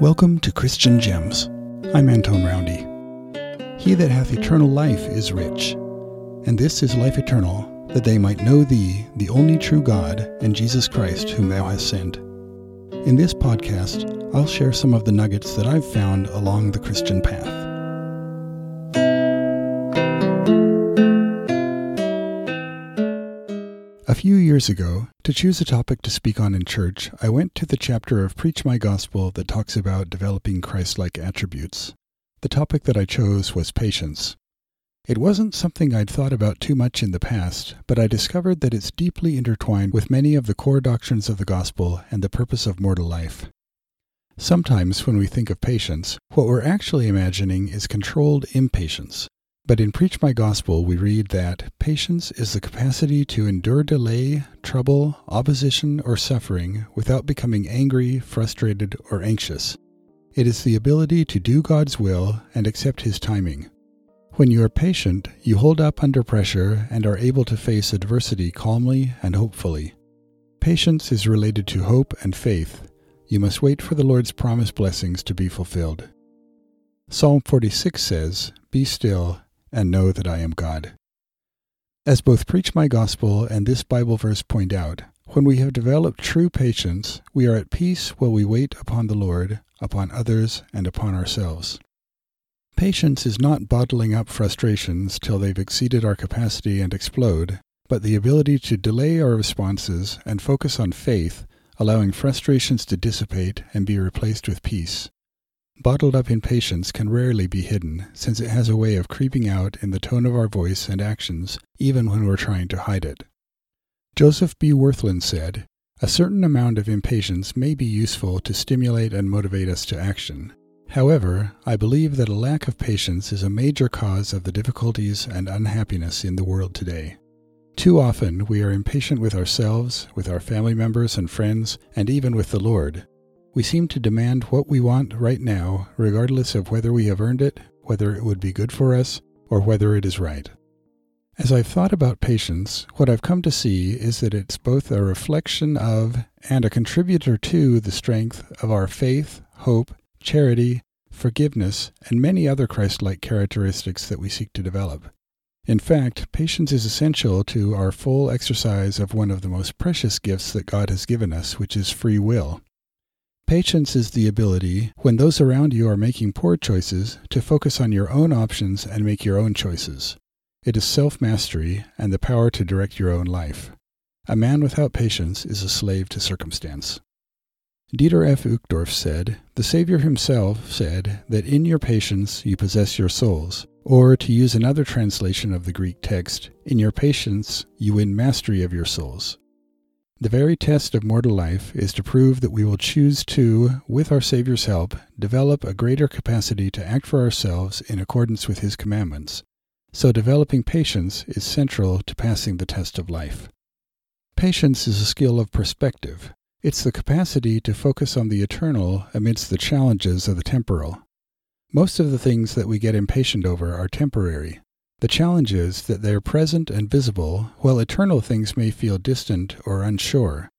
Welcome to Christian Gems. I'm Antone Roundy. He that hath eternal life is rich, and this is life eternal, that they might know thee, the only true God, and Jesus Christ, whom thou hast sent. In this podcast, I'll share some of the nuggets that I've found along the Christian path. Years ago, to choose a topic to speak on in church, I went to the chapter of Preach My Gospel that talks about developing Christ like attributes. The topic that I chose was patience. It wasn't something I'd thought about too much in the past, but I discovered that it's deeply intertwined with many of the core doctrines of the gospel and the purpose of mortal life. Sometimes, when we think of patience, what we're actually imagining is controlled impatience, but in Preach My Gospel, we read that patience is the capacity to endure delay, trouble, opposition, or suffering without becoming angry, frustrated, or anxious. It is the ability to do God's will and accept His timing. When you are patient, you hold up under pressure and are able to face adversity calmly and hopefully. Patience is related to hope and faith. You must wait for the Lord's promised blessings to be fulfilled. Psalm 46 says, Be still and know that I am God. As both Preach My Gospel and this Bible verse point out, when we have developed true patience, we are at peace while we wait upon the Lord, upon others, and upon ourselves. Patience is not bottling up frustrations till they've exceeded our capacity and explode, but the ability to delay our responses and focus on faith, allowing frustrations to dissipate and be replaced with peace. Bottled up impatience can rarely be hidden, since it has a way of creeping out in the tone of our voice and actions, even when we're trying to hide it. Joseph B. Wirthlin said, A certain amount of impatience may be useful to stimulate and motivate us to action. However, I believe that a lack of patience is a major cause of the difficulties and unhappiness in the world today. Too often, we are impatient with ourselves, with our family members and friends, and even with the Lord, we seem to demand what we want right now, regardless of whether we have earned it, whether it would be good for us, or whether it is right. As I've thought about patience, what I've come to see is that it's both a reflection of and a contributor to the strength of our faith, hope, charity, forgiveness, and many other Christ like characteristics that we seek to develop. In fact, patience is essential to our full exercise of one of the most precious gifts that God has given us, which is free will. Patience is the ability, when those around you are making poor choices, to focus on your own options and make your own choices. It is self mastery and the power to direct your own life. A man without patience is a slave to circumstance. Dieter F. Uchtdorf said, The Savior himself said that in your patience you possess your souls, or to use another translation of the Greek text, in your patience you win mastery of your souls. The very test of mortal life is to prove that we will choose to, with our Saviour's help, develop a greater capacity to act for ourselves in accordance with His commandments. So developing patience is central to passing the test of life. Patience is a skill of perspective. It's the capacity to focus on the eternal amidst the challenges of the temporal. Most of the things that we get impatient over are temporary, the challenge is that they are present and visible, while eternal things may feel distant or unsure.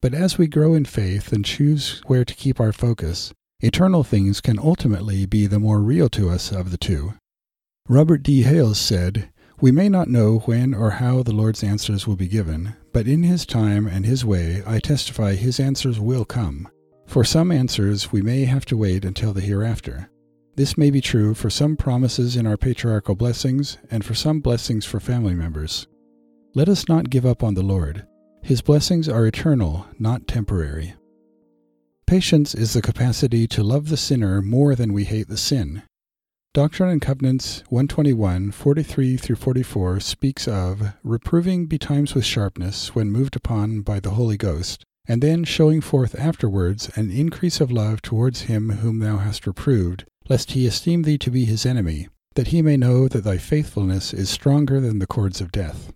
But as we grow in faith and choose where to keep our focus, eternal things can ultimately be the more real to us of the two. Robert D. Hales said, We may not know when or how the Lord's answers will be given, but in His time and His way I testify His answers will come. For some answers we may have to wait until the hereafter. This may be true for some promises in our patriarchal blessings and for some blessings for family members. Let us not give up on the Lord. His blessings are eternal, not temporary. Patience is the capacity to love the sinner more than we hate the sin. Doctrine and Covenants 121, 43 through 44 speaks of reproving betimes with sharpness when moved upon by the Holy Ghost, and then showing forth afterwards an increase of love towards him whom thou hast reproved, lest he esteem thee to be his enemy, that he may know that thy faithfulness is stronger than the cords of death.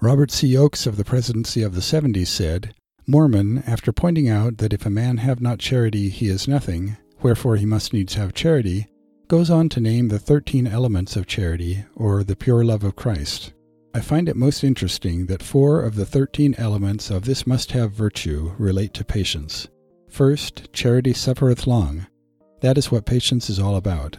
Robert C. Oaks of the Presidency of the Seventies said, Mormon, after pointing out that if a man have not charity he is nothing, wherefore he must needs have charity, goes on to name the thirteen elements of charity, or the pure love of Christ. I find it most interesting that four of the thirteen elements of this must have virtue relate to patience. First, charity suffereth long. That is what patience is all about.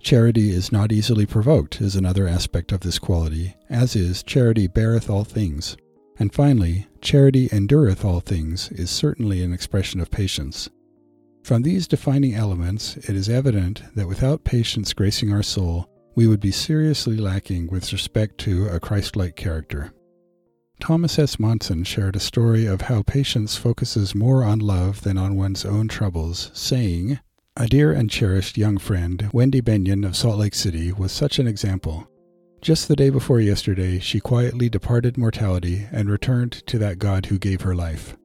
Charity is not easily provoked, is another aspect of this quality, as is charity beareth all things. And finally, charity endureth all things is certainly an expression of patience. From these defining elements, it is evident that without patience gracing our soul, we would be seriously lacking with respect to a Christ like character. Thomas S. Monson shared a story of how patience focuses more on love than on one's own troubles, saying, A dear and cherished young friend, Wendy Bennion of Salt Lake City, was such an example. Just the day before yesterday, she quietly departed mortality and returned to that God who gave her life.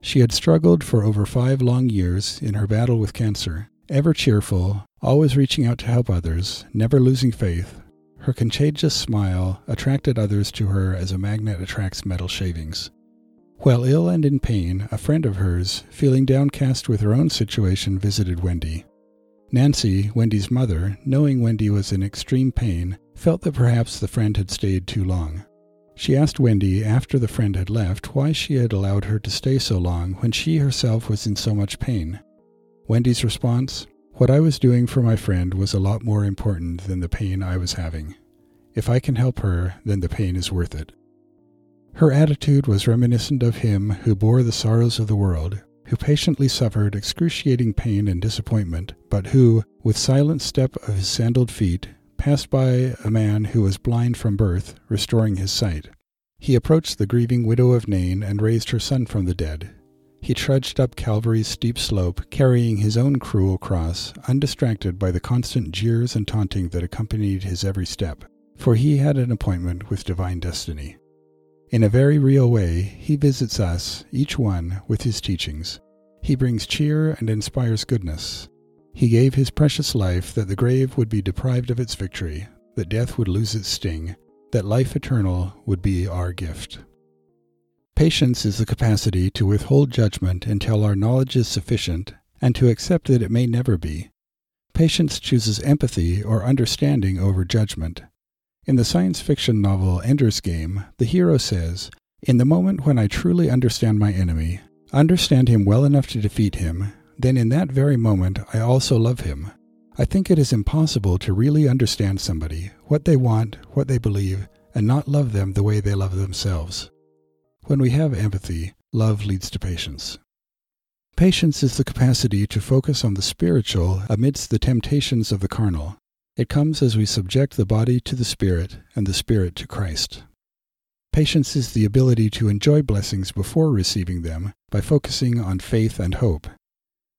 She had struggled for over five long years in her battle with cancer, ever cheerful, always reaching out to help others, never losing faith. Her contagious smile attracted others to her as a magnet attracts metal shavings. While ill and in pain, a friend of hers, feeling downcast with her own situation, visited Wendy. Nancy, Wendy's mother, knowing Wendy was in extreme pain, felt that perhaps the friend had stayed too long. She asked Wendy after the friend had left why she had allowed her to stay so long when she herself was in so much pain. Wendy's response What I was doing for my friend was a lot more important than the pain I was having. If I can help her, then the pain is worth it. Her attitude was reminiscent of him who bore the sorrows of the world, who patiently suffered excruciating pain and disappointment, but who, with silent step of his sandaled feet, passed by a man who was blind from birth, restoring his sight. He approached the grieving widow of Nain and raised her son from the dead. He trudged up Calvary's steep slope, carrying his own cruel cross, undistracted by the constant jeers and taunting that accompanied his every step, for he had an appointment with divine destiny. In a very real way, he visits us, each one, with his teachings. He brings cheer and inspires goodness. He gave his precious life that the grave would be deprived of its victory, that death would lose its sting, that life eternal would be our gift. Patience is the capacity to withhold judgment until our knowledge is sufficient and to accept that it may never be. Patience chooses empathy or understanding over judgment. In the science fiction novel Ender's Game, the hero says, In the moment when I truly understand my enemy, understand him well enough to defeat him, then in that very moment I also love him. I think it is impossible to really understand somebody, what they want, what they believe, and not love them the way they love themselves. When we have empathy, love leads to patience. Patience is the capacity to focus on the spiritual amidst the temptations of the carnal. It comes as we subject the body to the Spirit and the Spirit to Christ. Patience is the ability to enjoy blessings before receiving them by focusing on faith and hope.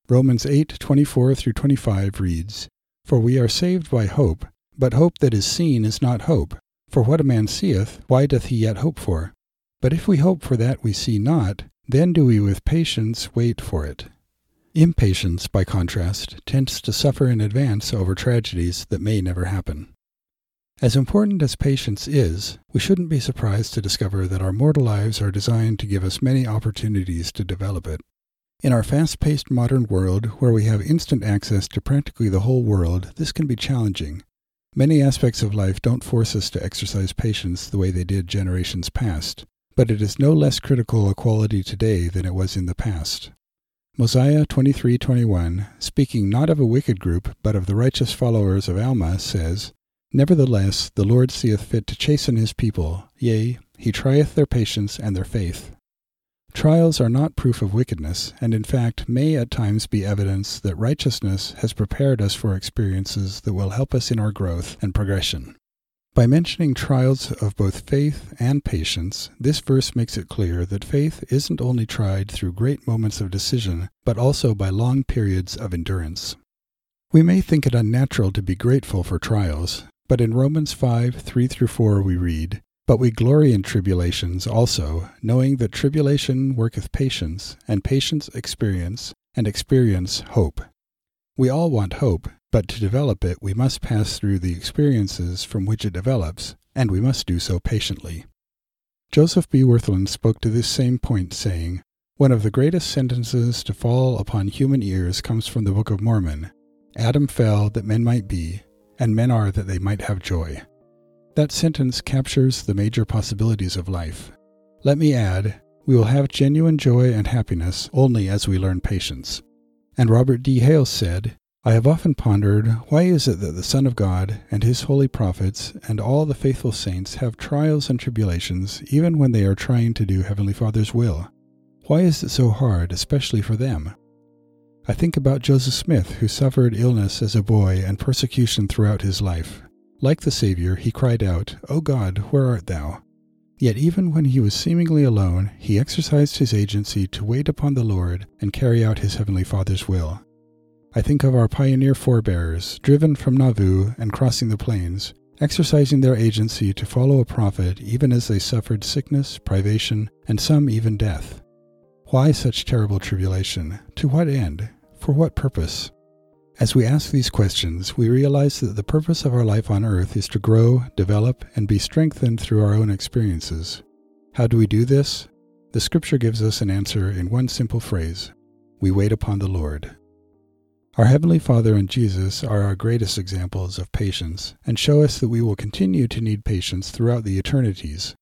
Romans 8:24 through 25 reads, "For we are saved by hope, but hope that is seen is not hope. For what a man seeth, why doth he yet hope for? But if we hope for that we see not, then do we with patience wait for it." Impatience, by contrast, tends to suffer in advance over tragedies that may never happen. As important as patience is, we shouldn't be surprised to discover that our mortal lives are designed to give us many opportunities to develop it. In our fast paced modern world, where we have instant access to practically the whole world, this can be challenging. Many aspects of life don't force us to exercise patience the way they did generations past, but it is no less critical a quality today than it was in the past. Mosiah 23:21, speaking not of a wicked group, but of the righteous followers of Alma, says, Nevertheless, the Lord seeth fit to chasten his people, yea, he trieth their patience and their faith. Trials are not proof of wickedness, and in fact may at times be evidence that righteousness has prepared us for experiences that will help us in our growth and progression. By mentioning trials of both faith and patience, this verse makes it clear that faith isn't only tried through great moments of decision, but also by long periods of endurance. We may think it unnatural to be grateful for trials, but in Romans 5 3 through 4 we read, But we glory in tribulations also, knowing that tribulation worketh patience, and patience experience, and experience hope. We all want hope, but to develop it, we must pass through the experiences from which it develops, and we must do so patiently. Joseph B. Wirthlin spoke to this same point, saying, One of the greatest sentences to fall upon human ears comes from the Book of Mormon Adam fell that men might be, and men are that they might have joy. That sentence captures the major possibilities of life. Let me add, We will have genuine joy and happiness only as we learn patience. And Robert D. Hales said, I have often pondered why is it that the Son of God and his holy prophets and all the faithful saints have trials and tribulations even when they are trying to do Heavenly Father's will? Why is it so hard, especially for them? I think about Joseph Smith, who suffered illness as a boy and persecution throughout his life. Like the Savior, he cried out, O God, where art thou? Yet even when he was seemingly alone, he exercised his agency to wait upon the Lord and carry out his Heavenly Father's will. I think of our pioneer forebears, driven from Nauvoo and crossing the plains, exercising their agency to follow a prophet even as they suffered sickness, privation, and some even death. Why such terrible tribulation? To what end? For what purpose? As we ask these questions, we realize that the purpose of our life on earth is to grow, develop, and be strengthened through our own experiences. How do we do this? The scripture gives us an answer in one simple phrase We wait upon the Lord. Our Heavenly Father and Jesus are our greatest examples of patience and show us that we will continue to need patience throughout the eternities.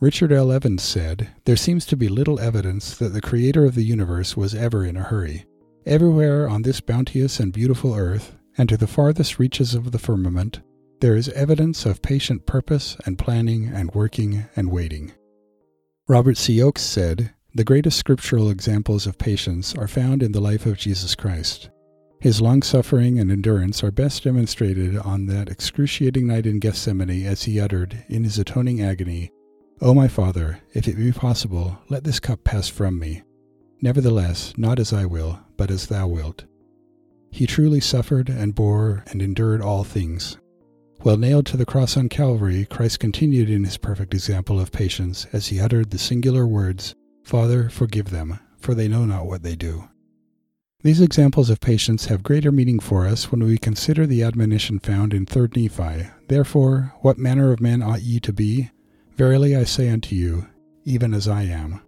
Richard L. Evans said, There seems to be little evidence that the Creator of the universe was ever in a hurry. Everywhere on this bounteous and beautiful earth, and to the farthest reaches of the firmament, there is evidence of patient purpose and planning and working and waiting. Robert C. Oaks said, The greatest scriptural examples of patience are found in the life of Jesus Christ. His long suffering and endurance are best demonstrated on that excruciating night in Gethsemane as he uttered, in his atoning agony, O my Father, if it be possible, let this cup pass from me. Nevertheless, not as I will, but as thou wilt. He truly suffered and bore and endured all things. While nailed to the cross on Calvary, Christ continued in his perfect example of patience as he uttered the singular words, Father, forgive them, for they know not what they do. These examples of patience have greater meaning for us when we consider the admonition found in 3 Nephi. Therefore, what manner of men ought ye to be? Verily I say unto you, even as I am.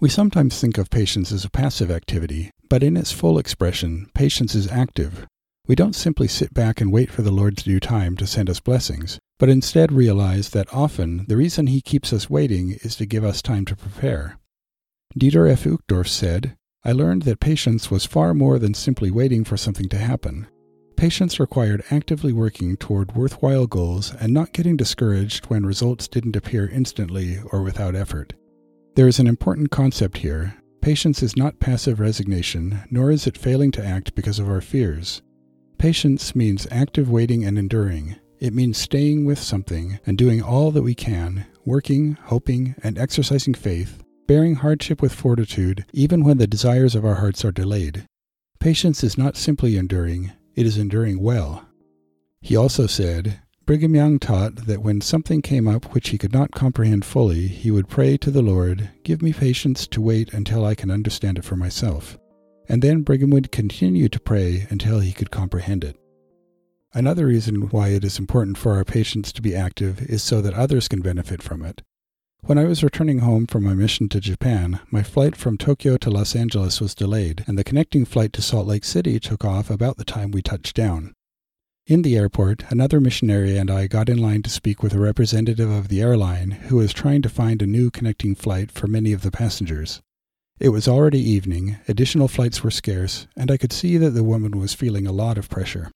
We sometimes think of patience as a passive activity, but in its full expression, patience is active. We don't simply sit back and wait for the Lord's due time to send us blessings, but instead realize that often the reason He keeps us waiting is to give us time to prepare. Dieter F. Uchtdorf said, I learned that patience was far more than simply waiting for something to happen. Patience required actively working toward worthwhile goals and not getting discouraged when results didn't appear instantly or without effort. There is an important concept here. Patience is not passive resignation, nor is it failing to act because of our fears. Patience means active waiting and enduring. It means staying with something and doing all that we can, working, hoping, and exercising faith bearing hardship with fortitude, even when the desires of our hearts are delayed. Patience is not simply enduring, it is enduring well. He also said, Brigham Young taught that when something came up which he could not comprehend fully, he would pray to the Lord, Give me patience to wait until I can understand it for myself. And then Brigham would continue to pray until he could comprehend it. Another reason why it is important for our patience to be active is so that others can benefit from it. When I was returning home from my mission to Japan, my flight from Tokyo to Los Angeles was delayed, and the connecting flight to Salt Lake City took off about the time we touched down. In the airport, another missionary and I got in line to speak with a representative of the airline who was trying to find a new connecting flight for many of the passengers. It was already evening, additional flights were scarce, and I could see that the woman was feeling a lot of pressure.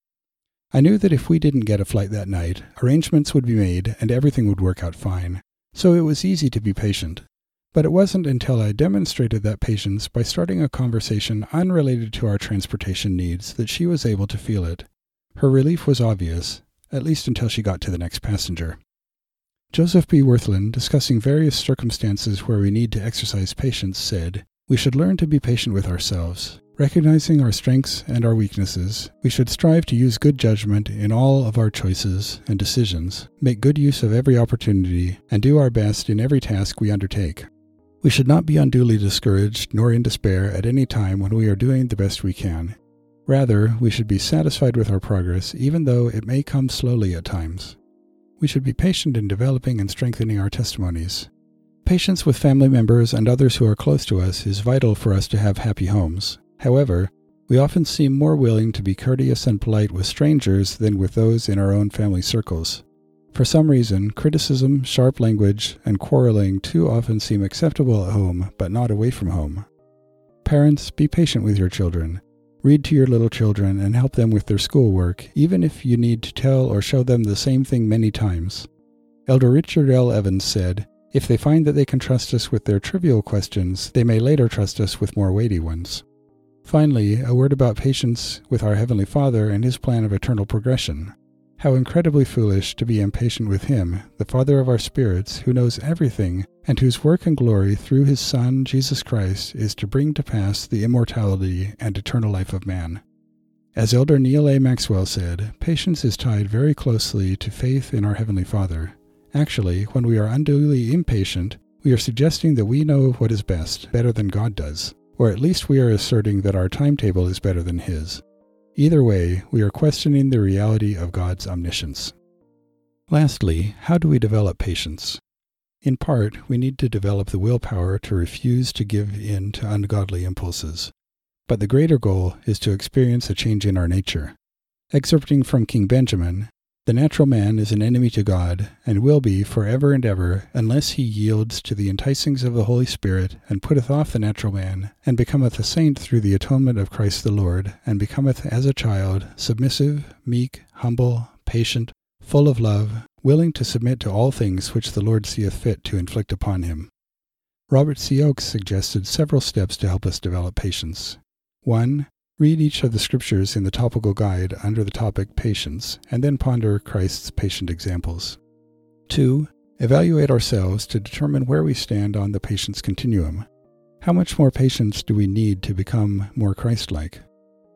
I knew that if we didn't get a flight that night, arrangements would be made and everything would work out fine, so it was easy to be patient. But it wasn't until I demonstrated that patience by starting a conversation unrelated to our transportation needs that she was able to feel it. Her relief was obvious, at least until she got to the next passenger. Joseph B. Wirthlin, discussing various circumstances where we need to exercise patience, said, We should learn to be patient with ourselves. Recognizing our strengths and our weaknesses, we should strive to use good judgment in all of our choices and decisions, make good use of every opportunity, and do our best in every task we undertake. We should not be unduly discouraged nor in despair at any time when we are doing the best we can. Rather, we should be satisfied with our progress, even though it may come slowly at times. We should be patient in developing and strengthening our testimonies. Patience with family members and others who are close to us is vital for us to have happy homes. However, we often seem more willing to be courteous and polite with strangers than with those in our own family circles. For some reason, criticism, sharp language, and quarreling too often seem acceptable at home, but not away from home. Parents, be patient with your children. Read to your little children and help them with their schoolwork, even if you need to tell or show them the same thing many times. Elder Richard L. Evans said, If they find that they can trust us with their trivial questions, they may later trust us with more weighty ones. Finally, a word about patience with our Heavenly Father and His plan of eternal progression. How incredibly foolish to be impatient with Him, the Father of our spirits, who knows everything, and whose work and glory through His Son, Jesus Christ, is to bring to pass the immortality and eternal life of man. As Elder Neal A. Maxwell said, patience is tied very closely to faith in our Heavenly Father. Actually, when we are unduly impatient, we are suggesting that we know what is best better than God does or at least we are asserting that our timetable is better than His. Either way, we are questioning the reality of God's omniscience. Lastly, how do we develop patience? In part, we need to develop the willpower to refuse to give in to ungodly impulses. But the greater goal is to experience a change in our nature. Excerpting from King Benjamin, the natural man is an enemy to God, and will be for ever and ever, unless he yields to the enticings of the Holy Spirit, and putteth off the natural man, and becometh a saint through the atonement of Christ the Lord, and becometh as a child, submissive, meek, humble, patient, full of love, willing to submit to all things which the Lord seeth fit to inflict upon him. Robert C. Oaks suggested several steps to help us develop patience. 1. Read each of the scriptures in the topical guide under the topic Patience, and then ponder Christ's patient examples. 2. Evaluate ourselves to determine where we stand on the patience continuum. How much more patience do we need to become more Christ like?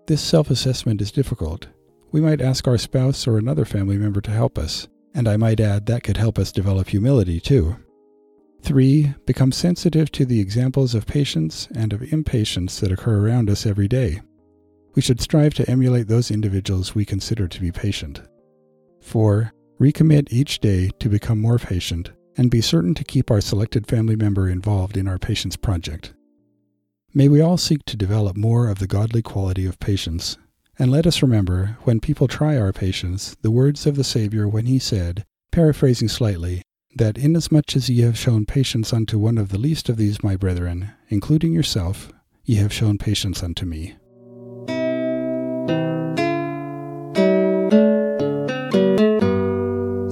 This self assessment is difficult. We might ask our spouse or another family member to help us, and I might add that could help us develop humility too. 3. Become sensitive to the examples of patience and of impatience that occur around us every day. We should strive to emulate those individuals we consider to be patient. 4. Recommit each day to become more patient and be certain to keep our selected family member involved in our patience project. May we all seek to develop more of the godly quality of patience. And let us remember, when people try our patience, the words of the Savior when he said, paraphrasing slightly, that inasmuch as ye have shown patience unto one of the least of these my brethren, including yourself, ye have shown patience unto me.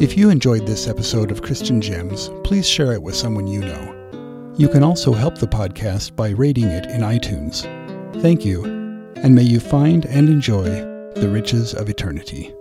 If you enjoyed this episode of Christian Gems, please share it with someone you know. You can also help the podcast by rating it in iTunes. Thank you, and may you find and enjoy the riches of eternity.